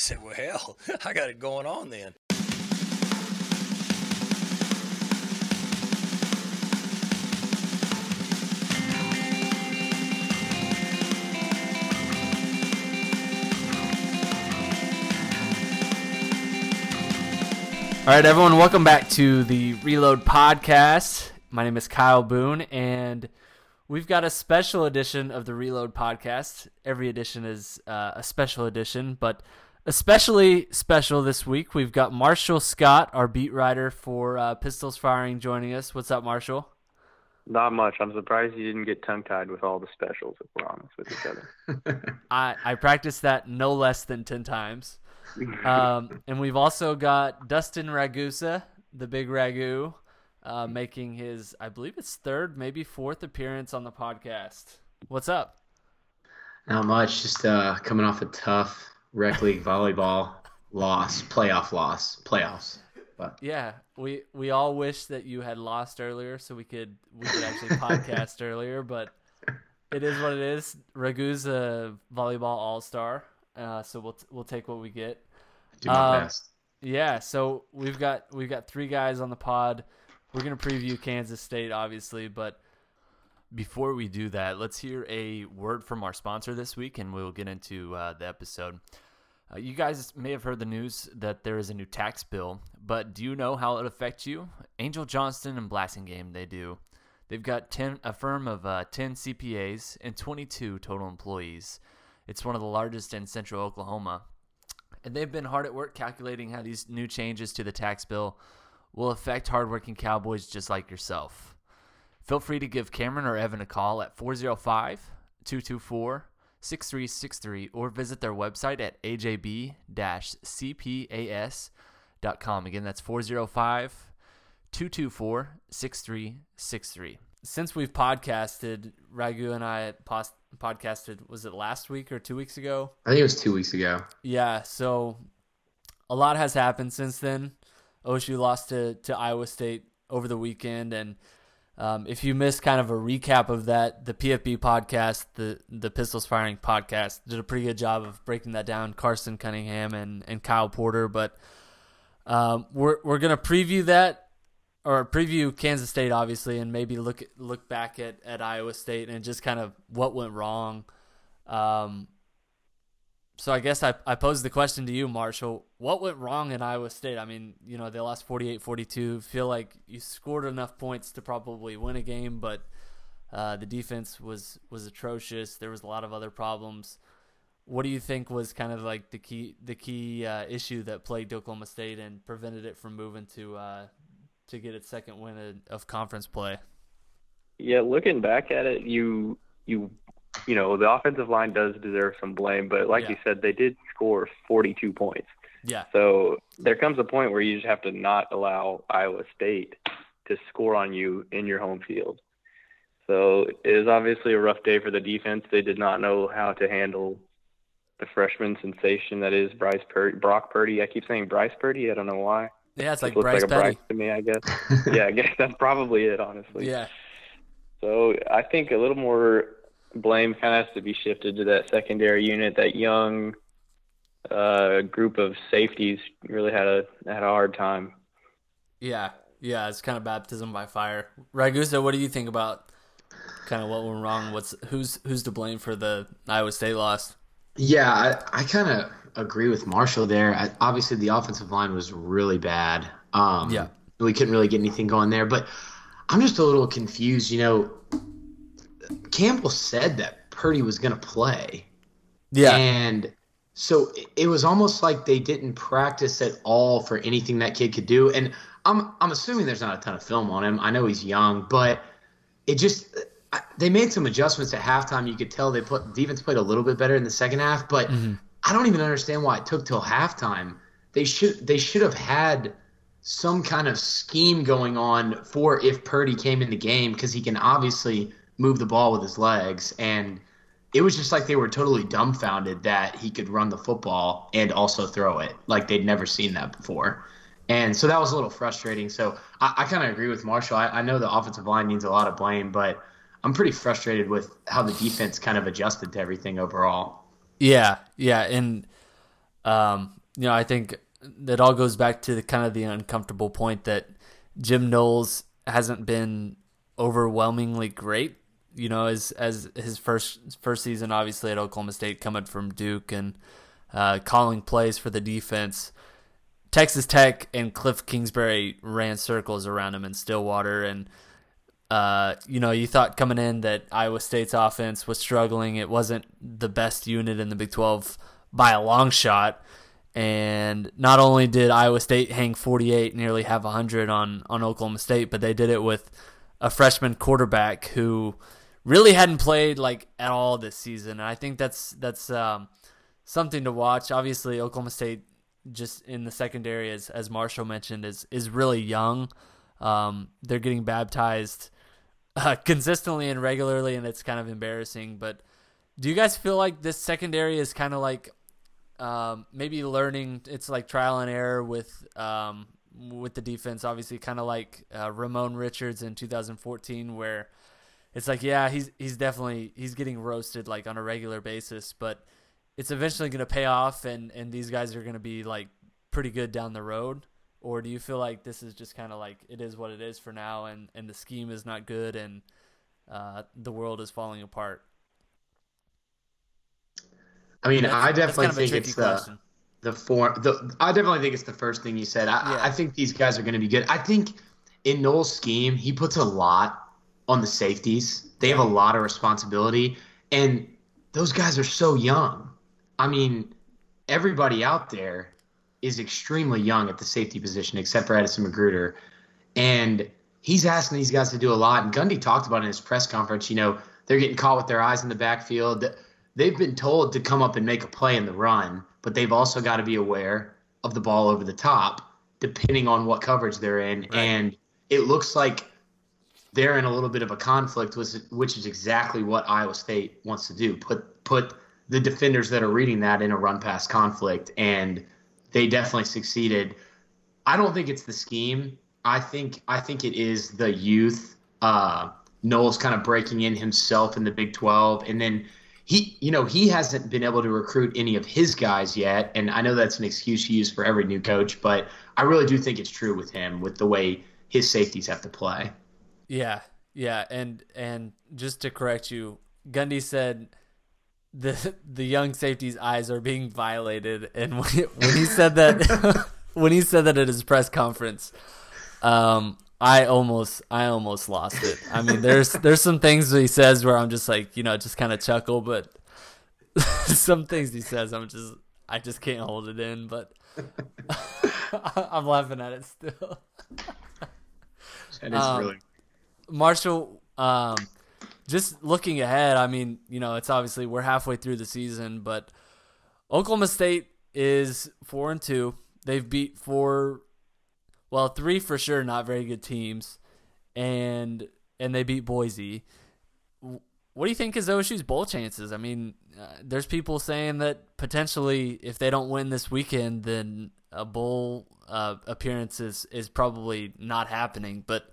said, well, hell, I got it going on then. All right, everyone, welcome back to the Reload Podcast. My name is Kyle Boone, and we've got a special edition of the Reload Podcast. Every edition is uh, a special edition, but especially special this week, we've got Marshall Scott, our beat writer for uh, Pistols Firing, joining us. What's up, Marshall? Not much. I'm surprised you didn't get tongue tied with all the specials, if we're honest with each other. I, I practiced that no less than 10 times. Um, and we've also got Dustin Ragusa, the big Ragu, uh, making his, I believe it's third, maybe fourth appearance on the podcast. What's up? Not much. Just uh, coming off a tough rec league volleyball loss, playoff loss, playoffs. But Yeah, we we all wish that you had lost earlier so we could we could actually podcast earlier, but it is what it is. Ragu's a volleyball all star, uh, so we'll we'll take what we get. do my Um, best. Yeah, so we've got we've got three guys on the pod. We're gonna preview Kansas State, obviously, but Before we do that, let's hear a word from our sponsor this week, and we'll get into uh, the episode. Uh, you guys may have heard the news that there is a new tax bill, but do you know how it affects you? Angel Johnston and Blasingame, they do. They've got 10, a firm of uh, 10 CPAs and 22 total employees. It's one of the largest in central Oklahoma. And they've been hard at work calculating how these new changes to the tax bill will affect hardworking cowboys just like yourself. Feel free to give Cameron or Evan a call at 405 224 6363 or visit their website at ajb cpas.com. Again, that's 405 224 6363. since we've podcasted, Ragu and I pos- podcasted. Was it last week or two weeks ago? I think it was two weeks ago. Yeah, so a lot has happened since then. OSU lost to, to Iowa State over the weekend, and um, if you missed kind of a recap of that, the PFB podcast, the the Pistols Firing podcast, did a pretty good job of breaking that down. Carson Cunningham and, and Kyle Porter, but um, we're we're gonna preview that or preview Kansas State, obviously, and maybe look look back at, at Iowa State and just kind of what went wrong. Um, so I guess I, I posed the question to you, Marshall. What went wrong in Iowa State? I mean, you know, they lost 48-42. Feel like you scored enough points to probably win a game, but uh, the defense was was atrocious. There was a lot of other problems. What do you think was kind of like the key the key uh, issue that plagued Oklahoma State and prevented it from moving to uh, to get its second win of conference play? yeah, looking back at it, you you you know the offensive line does deserve some blame, but like Yeah. you said, they did score 42 points. Yeah, So there comes a point where you just have to not allow Iowa State to score on you in your home field. So it was obviously a rough day for the defense. They did not know how to handle the freshman sensation that is Bryce Purdy, Brock Purdy. I keep saying Bryce Purdy. I don't know why. yeah, it's like looks Bryce like a Petty. Bryce to me, I guess. yeah, I guess that's probably it, honestly. Yeah, So I think a little more blame kind of has to be shifted to that secondary unit. That young uh, group of safeties really had a had a hard time. yeah, yeah. It's kind of baptism by fire. Ragusa, what do you think about kind of what went wrong? What's who's who's to blame for the Iowa State loss? Yeah, I, I kind of agree with Marshall there. I, obviously, the offensive line was really bad. Um, Yeah. we couldn't really get anything going there. But I'm just a little confused. You know, Campbell said that Purdy was going to play. Yeah. And so it- was almost like they didn't practice at all for anything that kid could do. And I'm I'm assuming there's not a ton of film on him. I know he's young, but it just they made some adjustments at halftime. You could tell they put defense played a little bit better in the second half, but mm-hmm. I don't even understand why it took till halftime. They should they should have had some kind of scheme going on for if Purdy came in the game because he can obviously move the ball with his legs and it was just like they were totally dumbfounded that he could run the football and also throw it like they'd never seen that before. And so that was a little frustrating. So i, I kind of agree with marshall. I, I know the offensive line needs a lot of blame but i'm pretty frustrated with how the defense kind of adjusted to everything overall. Yeah, yeah, and um, you know, I think that all goes back to the kind of the uncomfortable point that Jim Knowles hasn't been overwhelmingly great. You know, as as his first first season, obviously at Oklahoma State, coming from Duke and uh, calling plays for the defense. Texas Tech and Cliff Kingsbury ran circles around him in Stillwater, and uh, you know, you thought coming in that Iowa State's offense was struggling. It wasn't the best unit in the Big 12 by a long shot. And not only did Iowa State hang 48, nearly have 100 on, on Oklahoma State, but they did it with a freshman quarterback who really hadn't played like at all this season. And I think that's that's um, something to watch. Obviously, Oklahoma State just in the secondary, as as Marshall mentioned, is is really young. Um, they're getting baptized uh, consistently and regularly, and it's kind of embarrassing. But do you guys feel like this secondary is kind of like um, maybe learning? It's like trial and error with um, with the defense. Obviously, kind of like uh, Ramon Richards in 2014, where it's like, yeah, he's he's definitely he's getting roasted like on a regular basis, but it's eventually going to pay off, and and these guys are going to be like pretty good down the road or do you feel like this is just kind of like it is what it is for now and and the scheme is not good and uh, the world is falling apart i mean i definitely kind of think it's question. the the form the i definitely think it's the first thing you said i, yeah. I think these guys are going to be good i think in Knowles' scheme he puts a lot on the safeties they have a lot of responsibility and those guys are so young i mean everybody out there is extremely young at the safety position, except for Edison McGruder. And he's asking these guys to do a lot. And Gundy talked about in his press conference, you know, they're getting caught with their eyes in the backfield. They've been told to come up and make a play in the run, but they've also got to be aware of the ball over the top, depending on what coverage they're in. Right. And it looks like they're in a little bit of a conflict, which is exactly what Iowa State wants to do. Put put the defenders that are reading that in a run pass conflict and – they definitely succeeded. I don't think it's the scheme. I think I think it is the youth. Uh, kind of breaking in himself in the Big 12, and then he, you know, he hasn't been able to recruit any of his guys yet. And I know that's an excuse you use for every new coach, but I really do think it's true with him with the way his safeties have to play. Yeah, yeah, and and just to correct you, Gundy said the the young safety's eyes are being violated, and when he, when he said that when he said that at his press conference, um, I almost I almost lost it. I mean, there's there's some things he says where I'm just like you know just kind of chuckle, but some things he says I'm just I just can't hold it in. But I'm laughing at it still. that is um, really Marshall. Um, just looking ahead, I mean, you know, it's obviously we're halfway through the season, but Oklahoma State is four and two. They've beat four, well, three for sure, not very good teams, and and they beat Boise. What do you think is OSU's bowl chances? I mean, uh, there's people saying that potentially if they don't win this weekend, then a bowl uh, appearance is, is probably not happening. But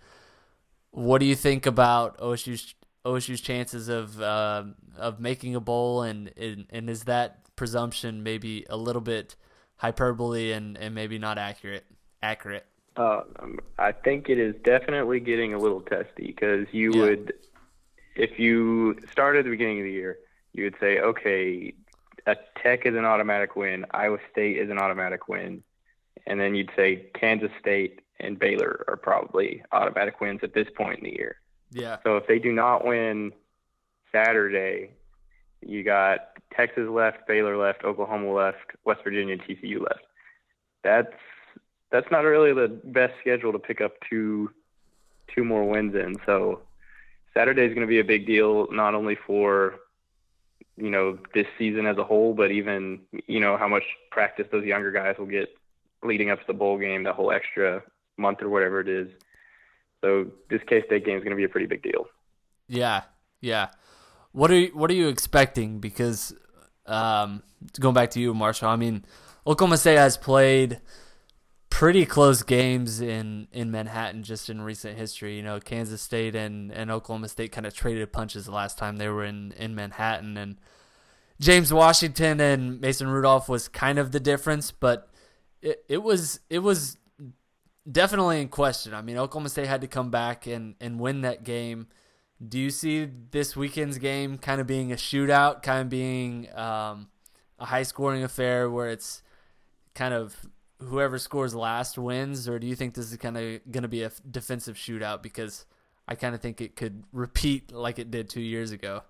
what do you think about OSU's OSU's chances of uh, of making a bowl, and, and and is that presumption maybe a little bit hyperbole and, and maybe not accurate? Accurate. Uh, I think it is definitely getting a little testy because you yeah. would, if you started at the beginning of the year, you would say, okay, a Tech is an automatic win, Iowa State is an automatic win, and then you'd say Kansas State and Baylor are probably automatic wins at this point in the year. Yeah. So if they do not win Saturday, you got Texas left, Baylor left, Oklahoma left, West Virginia, TCU left. That's that's not really the best schedule to pick up two two more wins in. So Saturday is going to be a big deal, not only for you know this season as a whole, but even you know how much practice those younger guys will get leading up to the bowl game, that whole extra month or whatever it is. So this K State game is going to be a pretty big deal. Yeah, yeah. What are you, what are you expecting? Because um, going back to you, Marshall. I mean, Oklahoma State has played pretty close games in, in Manhattan just in recent history. You know, Kansas State and, and Oklahoma State kind of traded punches the last time they were in, in Manhattan. And James Washington and Mason Rudolph was kind of the difference, but it, it was it was definitely in question. I mean, Oklahoma State had to come back and, and win that game. Do you see this weekend's game kind of being a shootout, kind of being um, a high scoring affair where it's kind of whoever scores last wins, or do you think this is kind of going to be a defensive shootout? Because I kind of think it could repeat like it did two years ago.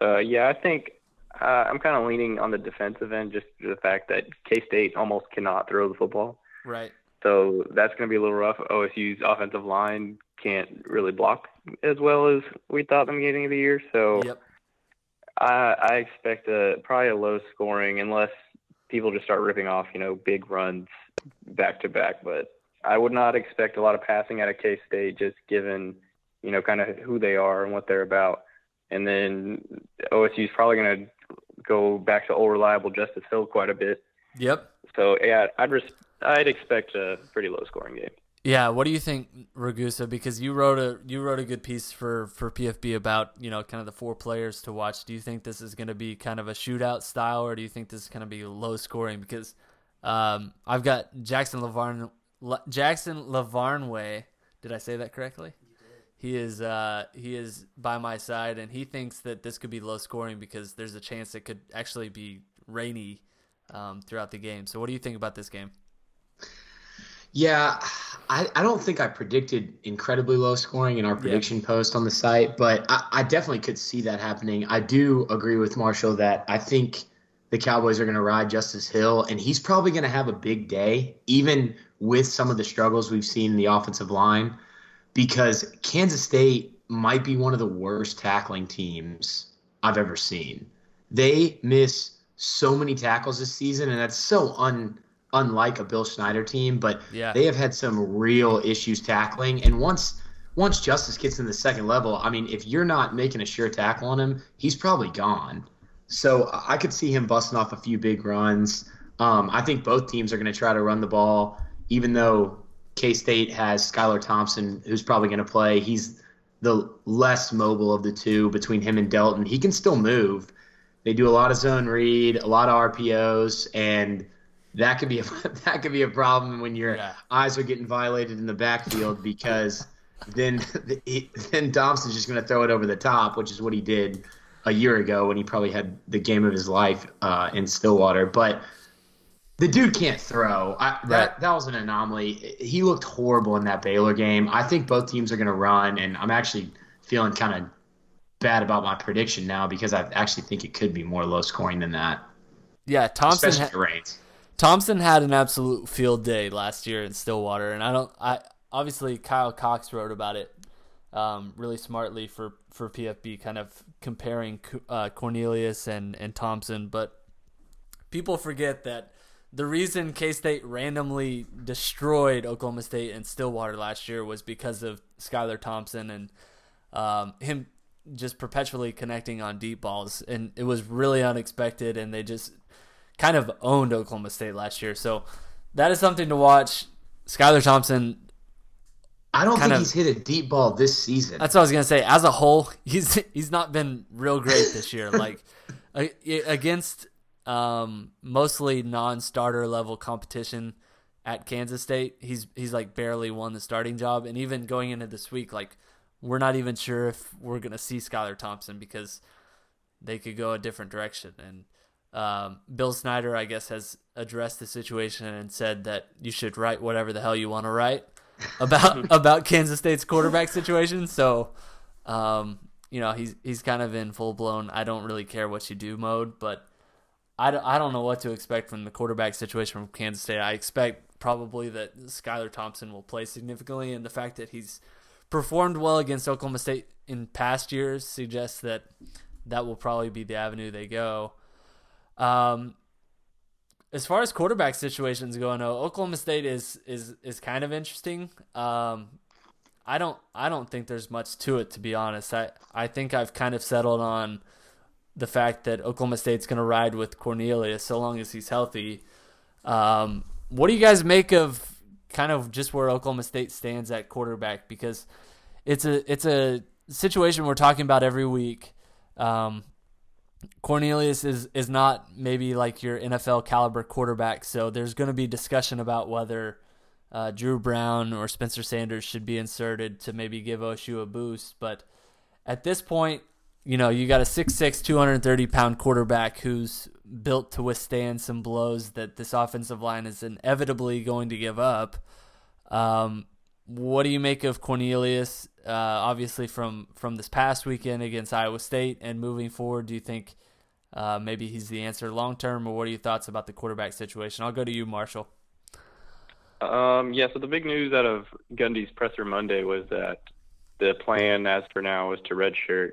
Uh, yeah, I think uh, I'm kind of leaning on the defensive end, just the fact that K State almost cannot throw the football. Right. So that's going to be a little rough. OSU's offensive line can't really block as well as we thought in the beginning of the year. So yep. I, I expect a probably a low scoring unless people just start ripping off, you know, big runs back to back. But I would not expect a lot of passing out of K State, just given, you know, kind of who they are and what they're about. And then OSU is probably going to go back to old reliable Justice Hill quite a bit. Yep. So yeah, I'd res- I'd expect a pretty low scoring game. Yeah, what do you think, Ragusa? Because you wrote a you wrote a good piece for for PFB about you know kind of the four players to watch. Do you think this is going to be kind of a shootout style, or do you think this is going to be low scoring? Because um, I've got Jackson Lavarn Jackson Lavarnway. Did I say that correctly? He is uh, he is by my side, and he thinks that this could be low scoring because there's a chance it could actually be rainy um, throughout the game. So, what do you think about this game? Yeah, I, I don't think I predicted incredibly low scoring in our prediction yeah. post on the site, but I, I definitely could see that happening. I do agree with Marshall that I think the Cowboys are going to ride Justice Hill, and he's probably going to have a big day, even with some of the struggles we've seen in the offensive line, because Kansas State might be one of the worst tackling teams I've ever seen. They miss so many tackles this season, and that's so un unlike a Bill Snyder team, but yeah. they have had some real issues tackling. And once once Justice gets in the second level, I mean, if you're not making a sure tackle on him, he's probably gone. So I could see him busting off a few big runs. Um, I think both teams are going to try to run the ball, even though K State has Skylar Thompson, who's probably going to play. He's the less mobile of the two between him and Delton. He can still move. They do a lot of zone read, a lot of RPOs, and that could be a that could be a problem when your yeah. eyes are getting violated in the backfield because then then Thompson's just going to throw it over the top, which is what he did a year ago when he probably had the game of his life uh, in Stillwater. But the dude can't throw. I, right. That that was an anomaly. He looked horrible in that Baylor game. I think both teams are going to run, and I'm actually feeling kind of bad about my prediction now because I actually think it could be more low scoring than that. Yeah, Thompson. Especially ha- Thompson had an absolute field day last year in Stillwater, and I don't. I obviously Kyle Cox wrote about it um, really smartly for for PFB, kind of comparing uh, Cornelius and and Thompson. But people forget that the reason K State randomly destroyed Oklahoma State and Stillwater last year was because of Skylar Thompson and um, him just perpetually connecting on deep balls, and it was really unexpected. And they just kind of owned Oklahoma State last year. So that is something to watch. Skylar Thompson. I don't think of, he's hit a deep ball this season. That's what I was gonna say. As a whole, he's he's not been real great this year. like against um, mostly non-starter level competition at Kansas State, he's he's like barely won the starting job. And even going into this week, like we're not even sure if we're gonna see Skylar Thompson because they could go a different direction. And um, Bill Snyder, I guess, has addressed the situation and said that you should write whatever the hell you want to write about about Kansas State's quarterback situation. So, um, you know, he's he's kind of in full blown. I don't really care what you do mode, but I don't, I don't know what to expect from the quarterback situation from Kansas State. I expect probably that Skylar Thompson will play significantly, and the fact that he's performed well against Oklahoma State in past years suggests that that will probably be the avenue they go. Um, as far as quarterback situations go, no, Oklahoma State is is is kind of interesting. Um, I don't I don't think there's much to it to be honest. I I think I've kind of settled on the fact that Oklahoma State's going to ride with Cornelius so long as he's healthy. Um, what do you guys make of kind of just where Oklahoma State stands at quarterback? Because it's a it's a situation we're talking about every week. Um, Cornelius is is not maybe like your NFL caliber quarterback, so there's going to be discussion about whether uh, Dru Brown or Spencer Sanders should be inserted to maybe give OSU a boost. But at this point, you know, you got a 6'6", 230 pound quarterback who's built to withstand some blows that this offensive line is inevitably going to give up. Um, what do you make of Cornelius? Uh, obviously, from from this past weekend against Iowa State and moving forward, do you think uh, maybe he's the answer long term, or what are your thoughts about the quarterback situation? I'll go to you, Marshall. Um, yeah, so the big news out of Gundy's presser Monday was that the plan, as for now, was to redshirt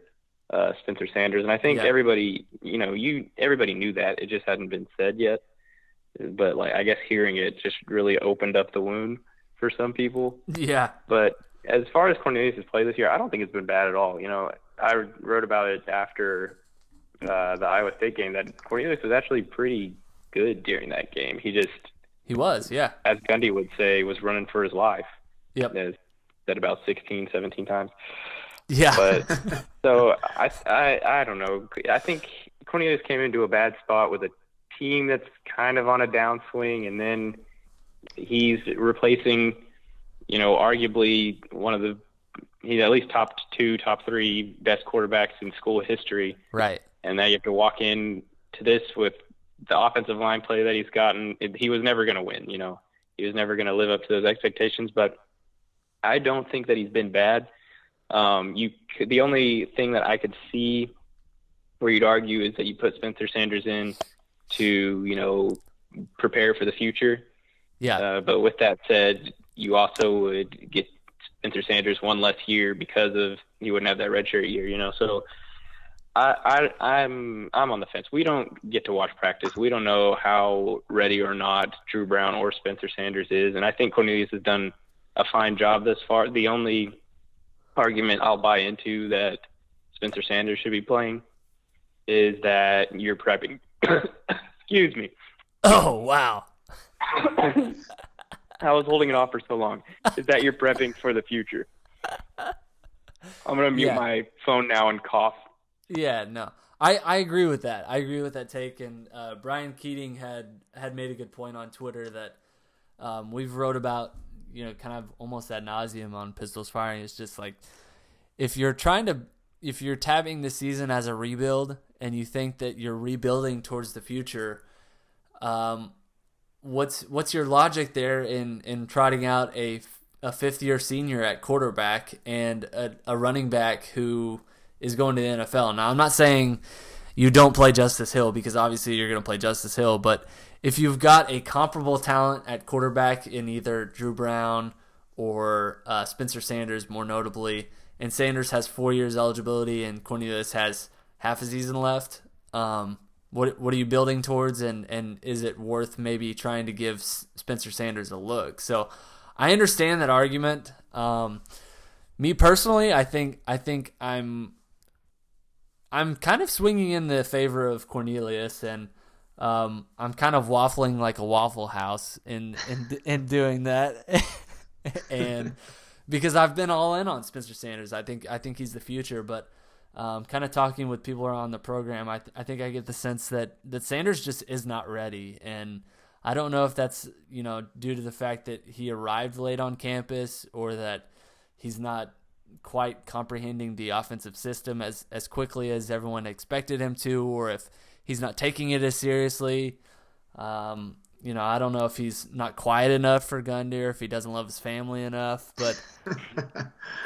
uh, Spencer Sanders, and I think yeah. everybody, you know, you everybody knew that it just hadn't been said yet. But like, I guess hearing it just really opened up the wound for some people. Yeah. But as far as Cornelius' play this year, I don't think it's been bad at all. You know, I wrote about it after uh, the Iowa State game that Cornelius was actually pretty good during that game. He just he was, yeah. As Gundy would say, was running for his life. Yep. As said about 16, 17 times. Yeah. But so I, I, I don't know. I think Cornelius came into a bad spot with a team that's kind of on a downswing, and then he's replacing, you know, arguably one of the he's at least top two, top three best quarterbacks in school history. Right. And now you have to walk in to this with the offensive line play that he's gotten. He was never going to win. You know, he was never going to live up to those expectations. But I don't think that he's been bad. Um, you could, the only thing that I could see where you'd argue is that you put Spencer Sanders in to you know prepare for the future. Yeah. Uh, but with that said, you also would get Spencer Sanders one less year because of you wouldn't have that redshirt year. You know, so. I, I I'm I'm on the fence. We don't get to watch practice. We don't know how ready or not Dru Brown or Spencer Sanders is, and I think Cornelius has done a fine job thus far. The only argument I'll buy into that Spencer Sanders should be playing is that you're prepping. Excuse me. Oh wow. I was holding it off for so long. Is that you're prepping for the future? I'm gonna mute yeah. my phone now and cough. Yeah, no. I, I agree with that. I agree with that take. And uh, Brian Keating had had made a good point on Twitter that um, we've wrote about you know, kind of almost ad nauseum on pistols firing. It's just like if you're trying to, if you're tabbing the season as a rebuild and you think that you're rebuilding towards the future, um, what's what's your logic there in in trotting out a a fifth year senior at quarterback and a, a running back who is going to the NFL? Now, I'm not saying you don't play Justice Hill because obviously you're going to play Justice Hill, but if you've got a comparable talent at quarterback in either Dru Brown or uh, Spencer Sanders, more notably, and Sanders has four years eligibility and Cornelius has half a season left, um, what what are you building towards, and and is it worth maybe trying to give Spencer Sanders a look? So I understand that argument. Um, me personally, I think I think I'm I'm kind of swinging in the favor of Cornelius and um, I'm kind of waffling like a Waffle House in in in doing that, and because I've been all in on Spencer Sanders, I think I think he's the future. But um, kind of talking with people around the program, I th- I think I get the sense that that Sanders just is not ready, and I don't know if that's you know due to the fact that he arrived late on campus or that he's not quite comprehending the offensive system as as quickly as everyone expected him to, or if he's not taking it as seriously. Um, you know, I don't know if he's not quiet enough for Gundy or if he doesn't love his family enough, but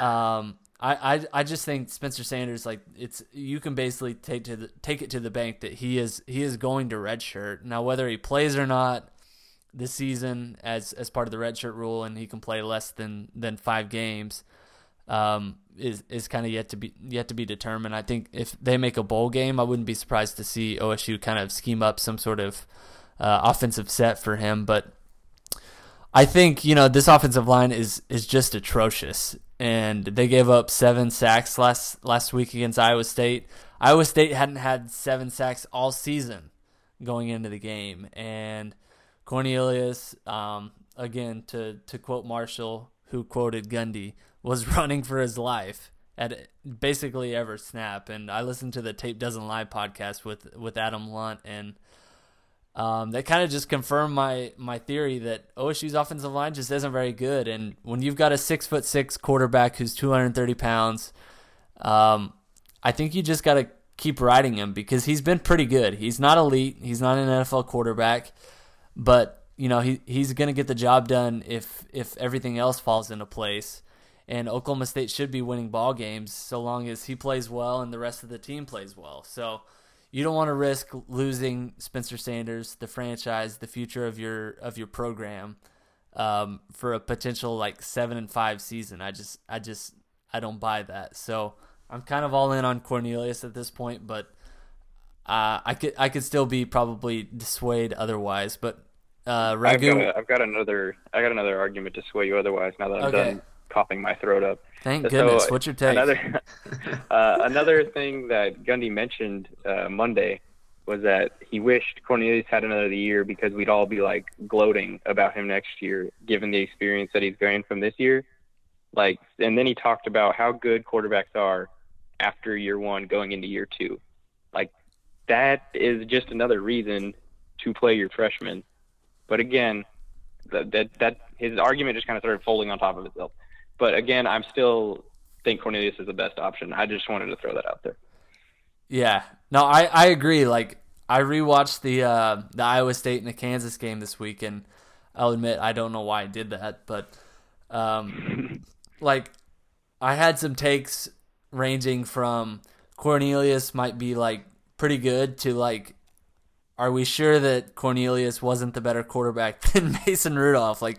um, I, I I just think Spencer Sanders like it's you can basically take to the, take it to the bank that he is he is going to redshirt now whether he plays or not this season as as part of the redshirt rule and he can play less than than five games um, is is kind of yet to be yet to be determined. I think if they make a bowl game, I wouldn't be surprised to see OSU kind of scheme up some sort of uh, offensive set for him. But I think you know this offensive line is is just atrocious, and they gave up seven sacks last last week against Iowa State. Iowa State hadn't had seven sacks all season going into the game, and Cornelius, um, again to to quote Marshall, who quoted Gundy was running for his life. at basically every snap. And I listened to the Tape Doesn't Lie podcast with with Adam Lunt, and um, that kind of just confirmed my my theory that OSU's offensive line just isn't very good. And when you've got a six foot six quarterback who's 230 pounds, um, I think you just got to keep riding him because he's been pretty good. He's not elite. He's not an NFL quarterback, but you know he he's going to get the job done if if everything else falls into place. And Oklahoma State should be winning ball games so long as he plays well and the rest of the team plays well. So you don't want to risk losing Spencer Sanders, the franchise, the future of your of your program, um, for a potential like seven and five season. I just I just I don't buy that. So I'm kind of all in on Cornelius at this point, but uh, I could I could still be probably dissuade otherwise. But uh, Ragu, I've got, a, I've got another I got another argument to sway you otherwise. Now that I'm okay. done coughing my throat up. Thank so, goodness. What's your take? Another uh, another thing that Gundy mentioned uh, Monday was that he wished Cornelius had another year because we'd all be like gloating about him next year, given the experience that he's gained from this year. Like, and then he talked about how good quarterbacks are after year one going into year two. Like that is just another reason to play your freshman. But again, that that, that his argument just kind of started folding on top of itself. But again, I'm still think Cornelius is the best option. I just wanted to throw that out there. Yeah. No, I, I agree. Like I rewatched the uh, the Iowa State and the Kansas game this week and I'll admit I don't know why I did that, but um like I had some takes ranging from Cornelius might be like pretty good to like are we sure that Cornelius wasn't the better quarterback than Mason Rudolph? Like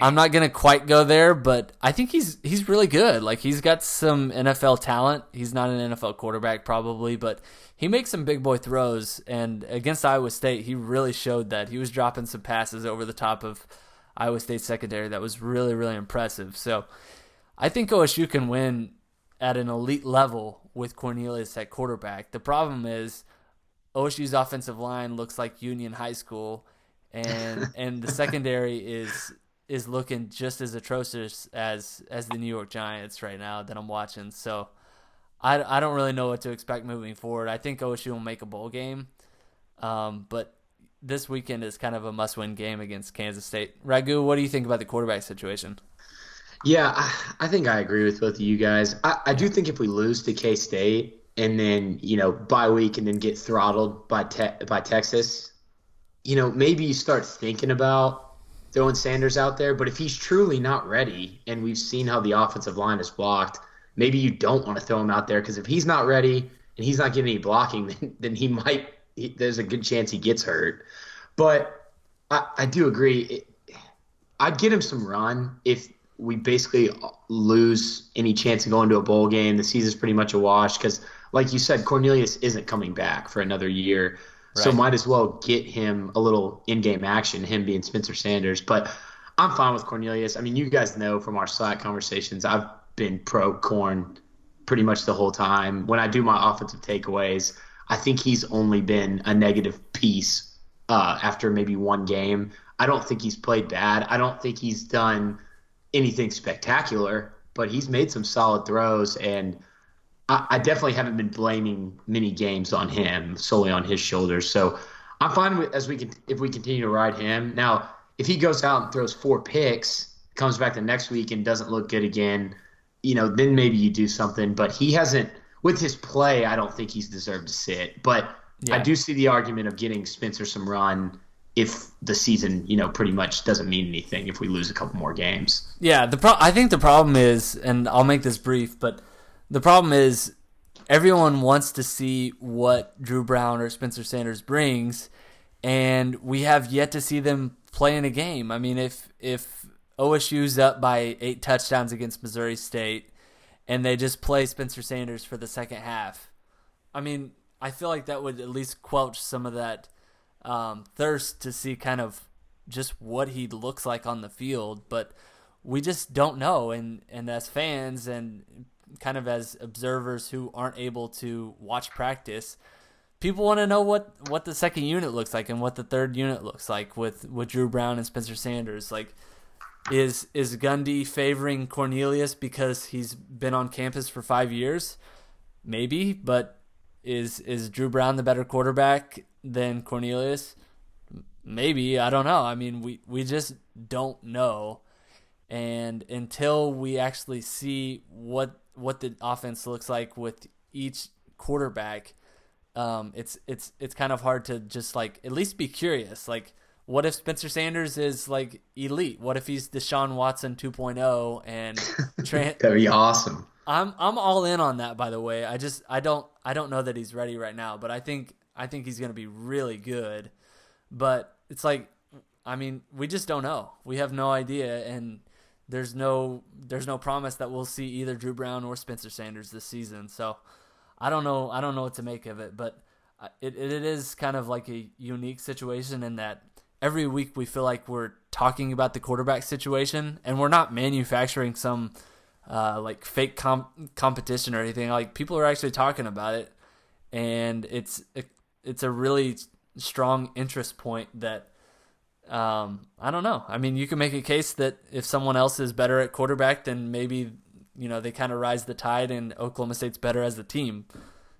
I'm not gonna quite go there, but I think he's he's really good. Like he's got some NFL talent. He's not an NFL quarterback probably, but he makes some big boy throws. And against Iowa State, he really showed that. He was dropping some passes over the top of Iowa State secondary that was really really impressive. So I think OSU can win at an elite level with Cornelius at quarterback. The problem is OSU's offensive line looks like Union High School, and and the secondary is is looking just as atrocious as as the New York Giants right now that I'm watching. So I, I don't really know what to expect moving forward. I think OSU will make a bowl game, um, but this weekend is kind of a must-win game against Kansas State. Ragu, what do you think about the quarterback situation? Yeah, I, I think I agree with both of you guys. I, I do think if we lose to K State and then you know bye week and then get throttled by te- by Texas, you know maybe you start thinking about throwing Sanders out there. But if he's truly not ready, and we've seen how the offensive line is blocked, maybe you don't want to throw him out there because if he's not ready and he's not getting any blocking, then, then he might. He, there's a good chance he gets hurt. But I, I do agree. It, I'd get him some run if we basically lose any chance of going to a bowl game. The season's pretty much a wash because, like you said, Cornelius isn't coming back for another year. Right. So might as well get him a little in-game action, him being Spencer Sanders. But I'm fine with Cornelius. I mean, you guys know from our Slack conversations, I've been pro Corn pretty much the whole time. When I do my offensive takeaways, I think he's only been a negative piece uh, after maybe one game. I don't think he's played bad. I don't think he's done – anything spectacular, but he's made some solid throws, and I, I, definitely haven't been blaming many games on him solely on his shoulders. So I'm fine with as we can if we continue to ride him. Now, if he goes out and throws four picks, comes back the next week and doesn't look good again, you know, then maybe you do something. But he hasn't with his play. I don't think he's deserved to sit, but. Yeah. I do see the argument of getting Spencer some run if the season, you know, pretty much doesn't mean anything if we lose a couple more games. Yeah, the pro- I think the problem is, and I'll make this brief, but the problem is everyone wants to see what Dru Brown or Spencer Sanders brings, and we have yet to see them play in a game. I mean, if if OSU's up by eight touchdowns against Missouri State, and they just play Spencer Sanders for the second half, I mean, I feel like that would at least quelch some of that um, thirst to see kind of just what he looks like on the field, but we just don't know. And and as fans and kind of as observers who aren't able to watch practice, people want to know what what the second unit looks like and what the third unit looks like with with Dru Brown and Spencer Sanders. Like Is is Gundy favoring Cornelius because he's been on campus for five years? Maybe, but is is Dru Brown the better quarterback than Cornelius? Maybe I don't know. I mean, we we just don't know, and until we actually see what what the offense looks like with each quarterback, um, it's it's it's kind of hard to just like at least be curious. Like, what if Spencer Sanders is like elite? What if he's Deshaun Watson 2.0 and Trent? That'd be awesome. I'm I'm all in on that. By the way, I just I don't I don't know that he's ready right now, but I think I think he's going to be really good. But it's like, I mean, we just don't know. We have no idea, and there's no there's no promise that we'll see either Dru Brown or Spencer Sanders this season. So I don't know. I don't know what to make of it, but it, it is kind of like a unique situation in that every week we feel like we're talking about the quarterback situation, and we're not manufacturing some uh, like fake competition or anything. Like people are actually talking about it, and it's it, it's a really strong interest point that um, I don't know. I mean, you can make a case that if someone else is better at quarterback, then maybe you know they kind of rise the tide, and Oklahoma State's better as a team.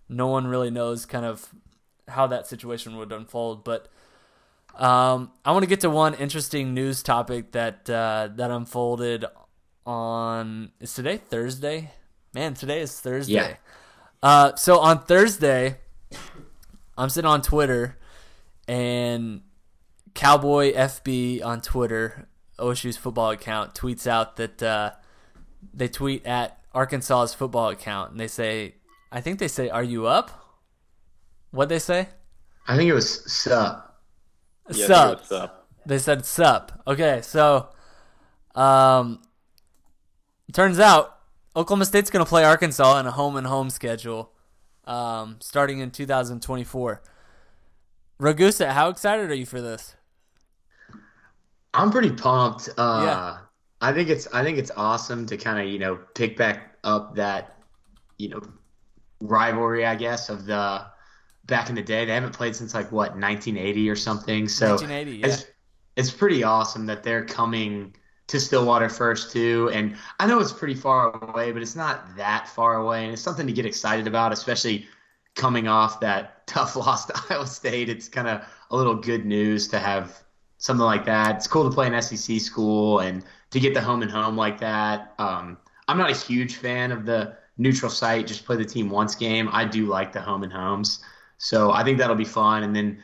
No one really knows kind of how that situation would unfold, but. Um, I want to get to one interesting news topic that uh, that unfolded on is today Thursday. Man, today is Thursday. Yeah. Uh, so on Thursday, I'm sitting on Twitter, and Cowboy FB on Twitter, OSU's football account, tweets out that uh, they tweet at Arkansas's football account, and they say, I think they say, "Are you up?" What they say? I think it was sup. Yeah, sup. sup. They said sup. Okay, so um, turns out Oklahoma State's going to play Arkansas in a home and home schedule um, starting in 2024. Ragusa, how excited are you for this? I'm pretty pumped. Uh, yeah. I think it's I think it's awesome to kind of you know pick back up that you know rivalry I guess of the back in the day. They haven't played since like what 1980 or something. So 1980, yeah. it's it's pretty awesome that they're coming to Stillwater first too. And I know it's pretty far away, but it's not that far away, and it's something to get excited about, especially coming off that tough loss to Iowa State. It's kind of a little good news to have something like that. It's cool to play an SEC school and to get the home and home like that. Um, I'm not a huge fan of the neutral site, just play the team once game. I do like the home and homes. So I think that'll be fun. And then,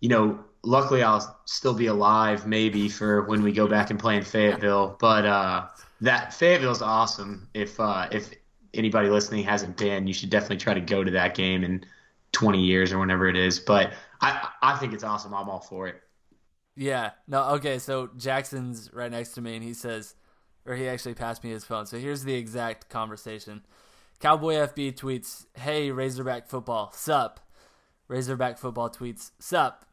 you know, luckily I'll still be alive maybe for when we go back and play in Fayetteville. But uh, that Fayetteville's awesome. If uh, if anybody listening hasn't been, you should definitely try to go to that game in 20 years or whenever it is. But I I think it's awesome. I'm all for it. Yeah. No. Okay. So Jackson's right next to me, and he says, or he actually passed me his phone. So here's the exact conversation. Cowboy FB tweets, "Hey Razorback football, sup." Razorback football tweets, "Sup."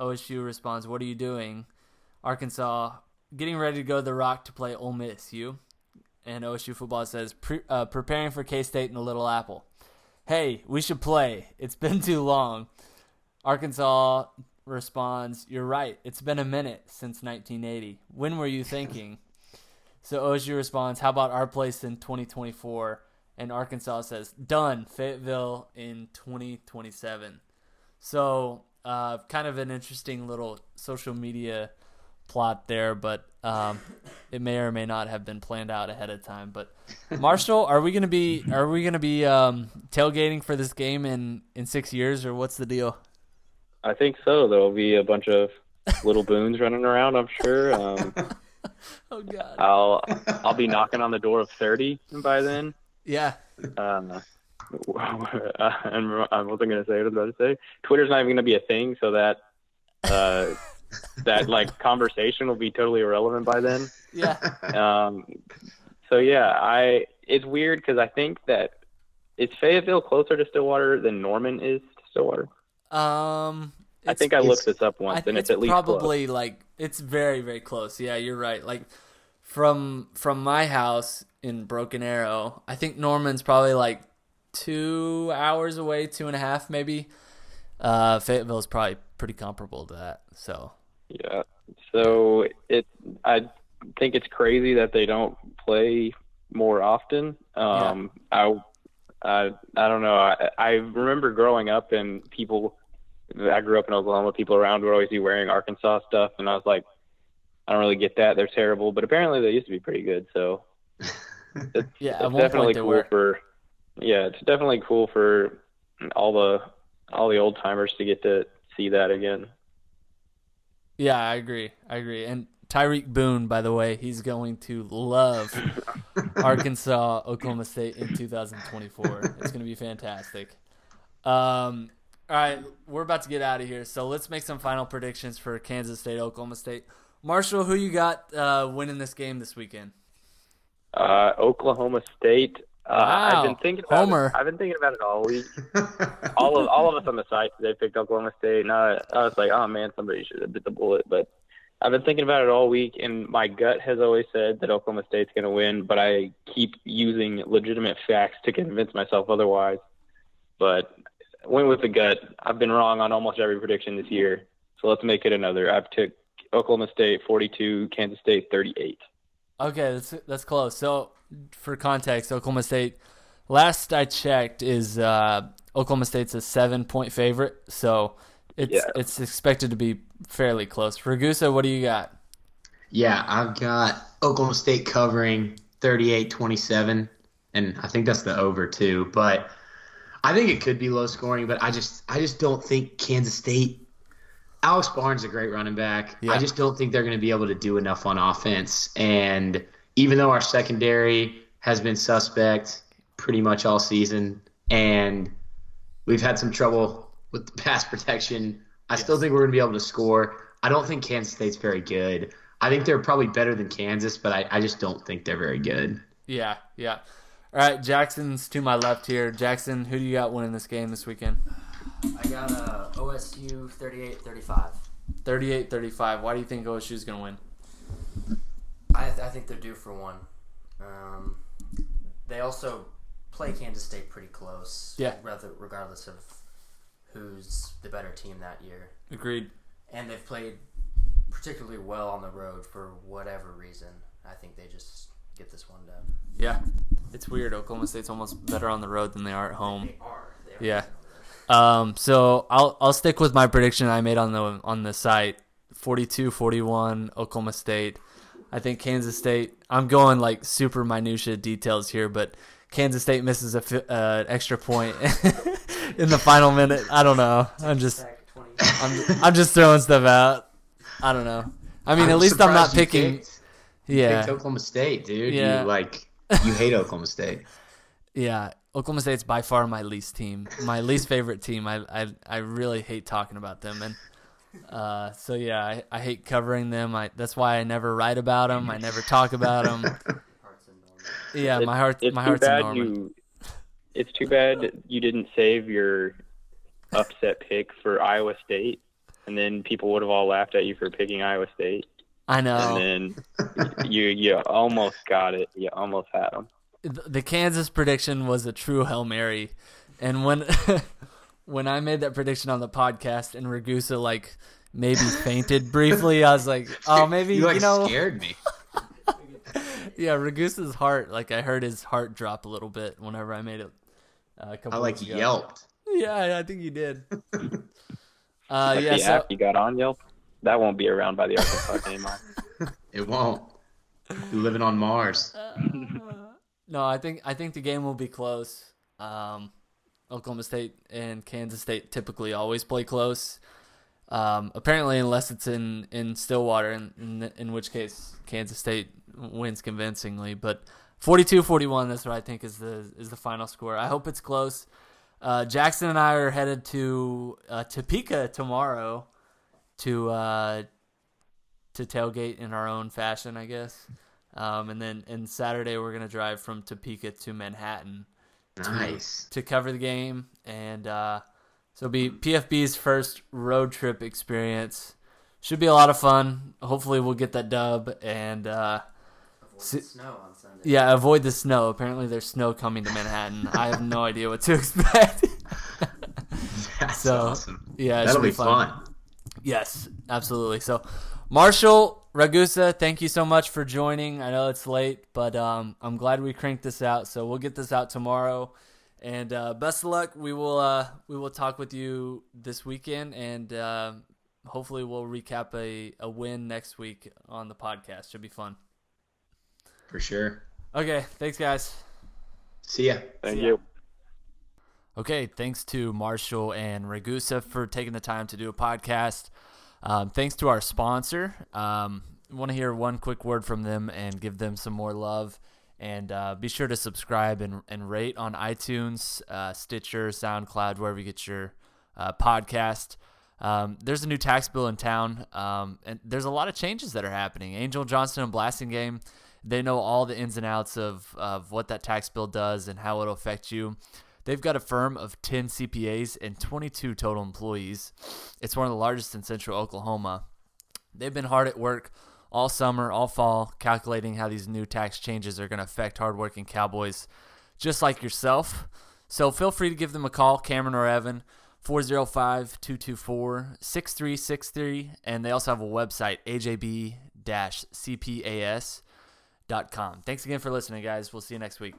OSU responds, "What are you doing?" Arkansas getting ready to go to the Rock to play Ole Miss. You and OSU football says, Pre- uh, "Preparing for K State and the Little Apple." Hey, we should play. It's been too long. Arkansas responds, You're right. It's been a minute since 1980. When were you thinking? so OSU responds, How about our place in 2024? And Arkansas says, Done. Fayetteville in 2027. So, uh, kind of an interesting little social media plot there, but um, it may or may not have been planned out ahead of time. But Marshall, are we gonna be are we gonna be um, tailgating for this game in in six years, or what's the deal? I think so. There'll be a bunch of little Boones running around. I'm sure. Um, oh God. I'll I'll be knocking on the door of thirty by then. Yeah. Um, and I wasn't gonna say what I was about to say. Twitter's not even gonna be a thing, so that uh, that like conversation will be totally irrelevant by then. Yeah. Um. So yeah, I it's weird because I think that is Fayetteville closer to Stillwater than Norman is to Stillwater. Um, I think I looked this up once, and it's, it's at least probably close. like it's very very close. Yeah, you're right. Like from from my house in Broken Arrow, I think Norman's probably like two hours away, two and a half maybe. Uh, Fayetteville is probably pretty comparable to that. So yeah, so it I think it's crazy that they don't play more often. Um, yeah. I, I, I don't know. I, I remember growing up and people. I grew up in Oklahoma. People around would always be wearing Arkansas stuff, and I was like, I don't really get that. They're terrible, but apparently they used to be pretty good. So it's, yeah, it's definitely cool for. Yeah, it's definitely cool for all the all the old timers to get to see that again. Yeah, I agree. I agree. And Tyreek Boone, by the way, he's going to love Arkansas, Oklahoma State in 2024. It's going to be fantastic. Um, all right, we're about to get out of here, so let's make some final predictions for Kansas State, Oklahoma State. Marshall, who you got uh, winning this game this weekend? Uh, Oklahoma State. Uh, wow. I've been thinking about Homer. It. I've been thinking about it all week. all of all of us on the site they picked Oklahoma State, and I, I was like, oh man, somebody should have bit the bullet. But I've been thinking about it all week, and my gut has always said that Oklahoma State's going to win, but I keep using legitimate facts to convince myself otherwise. But went with the gut. I've been wrong on almost every prediction this year, so let's make it another. I've took Oklahoma State 42, Kansas State 38. Okay, that's that's close. So for context, Oklahoma State, last I checked, is uh, Oklahoma State's a seven point favorite. So it's yeah. it's expected to be fairly close. Ragusa, what do you got? Yeah, I've got Oklahoma State covering 38-27, and I think that's the over too. But I think it could be low scoring, but I just I just don't think Kansas State Alex Barnes is a great running back. Yeah. I just don't think they're going to be able to do enough on offense. And even though our secondary has been suspect pretty much all season, and we've had some trouble with the pass protection, I yes. still think we're going to be able to score. I don't think Kansas State's very good. I think they're probably better than Kansas, but I, I just don't think they're very good. Yeah, yeah. All right, Jackson's to my left here. Jackson, who do you got winning this game this weekend? I got uh, OSU 38-35. 38-35. Why do you think OSU is going to win? I, th- I think they're due for one. Um, they also play Kansas State pretty close. Yeah. Rather, regardless of who's the better team that year. Agreed. And they've played particularly well on the road for whatever reason. I think they just get this one done. Yeah. It's weird. Oklahoma State's almost better on the road than they are at home. They are. They are yeah. Um, so I'll I'll stick with my prediction I made on the on the site. 42-41 Oklahoma State. I think Kansas State. I'm going like super minutia details here, but Kansas State misses a uh, extra point in the final minute. I don't know. I'm just I'm, I'm just throwing stuff out. I don't know. I mean, I'm at least I'm not picking. Picked, yeah, picked Oklahoma State, dude. Yeah, you, like you hate Oklahoma State. Yeah, Oklahoma State's by far my least team, my least favorite team. I I, I really hate talking about them, and uh, so yeah, I, I hate covering them. I that's why I never write about them. I never talk about them. yeah, my heart it's my heart's too bad you, It's too bad you didn't save your upset pick for Iowa State, and then people would have all laughed at you for picking Iowa State. I know. And then you you almost got it. You almost had them the Kansas prediction was a true hail mary, and when when I made that prediction on the podcast and Ragusa like maybe fainted briefly, I was like, oh, maybe you, like, you know, scared me. yeah, Ragusa's heart, like I heard his heart drop a little bit whenever I made it. Uh, a couple I like ago. yelped. Yeah, I think you did. uh, yeah, the so, app you got on Yelp, that won't be around by the Arkansas game. It won't. You're living on Mars. Uh, no, I think I think the game will be close. Um, Oklahoma State and Kansas State typically always play close. Um, apparently, unless it's in, in Stillwater, in, in, in which case Kansas State wins convincingly. But 42-41, that's what I think is the is the final score. I hope it's close. Uh, Jackson and I are headed to uh, Topeka tomorrow to uh, to tailgate in our own fashion, I guess. Um, and then and Saturday we're gonna drive from Topeka to Manhattan. Nice. To, to cover the game, and uh, so it'll be PFB's first road trip experience. Should be a lot of fun. Hopefully we'll get that dub and. Uh, avoid snow on Sunday. Yeah, avoid the snow. Apparently there's snow coming to Manhattan. I have no idea what to expect. That's so, awesome. Yeah, that'll be, be fun. fun. Yes, absolutely. So, Marshall, Ragusa, thank you so much for joining. I know it's late, but um, I'm glad we cranked this out. So we'll get this out tomorrow. And uh, best of luck. We will uh, we will talk with you this weekend, and uh, hopefully we'll recap a, a win next week on the podcast. Should be fun. For sure. Okay, thanks guys. See ya. Thank See ya. you. Okay, thanks to Marshall and Ragusa for taking the time to do a podcast. Um, thanks to our sponsor. Um, want to hear one quick word from them and give them some more love. And uh, be sure to subscribe and, and rate on iTunes, uh, Stitcher, SoundCloud, wherever you get your uh, podcast. Um, there's a new tax bill in town, um, and there's a lot of changes that are happening. Angel Johnson and Blasingame, they know all the ins and outs of, of what that tax bill does and how it'll affect you. They've got a firm of 10 CPAs and 22 total employees. It's one of the largest in central Oklahoma. They've been hard at work all summer, all fall, calculating how these new tax changes are going to affect hardworking cowboys just like yourself. So feel free to give them a call, Cameron or Evan, 405 224 6363. And they also have a website, ajb cpas.com. Thanks again for listening, guys. We'll see you next week.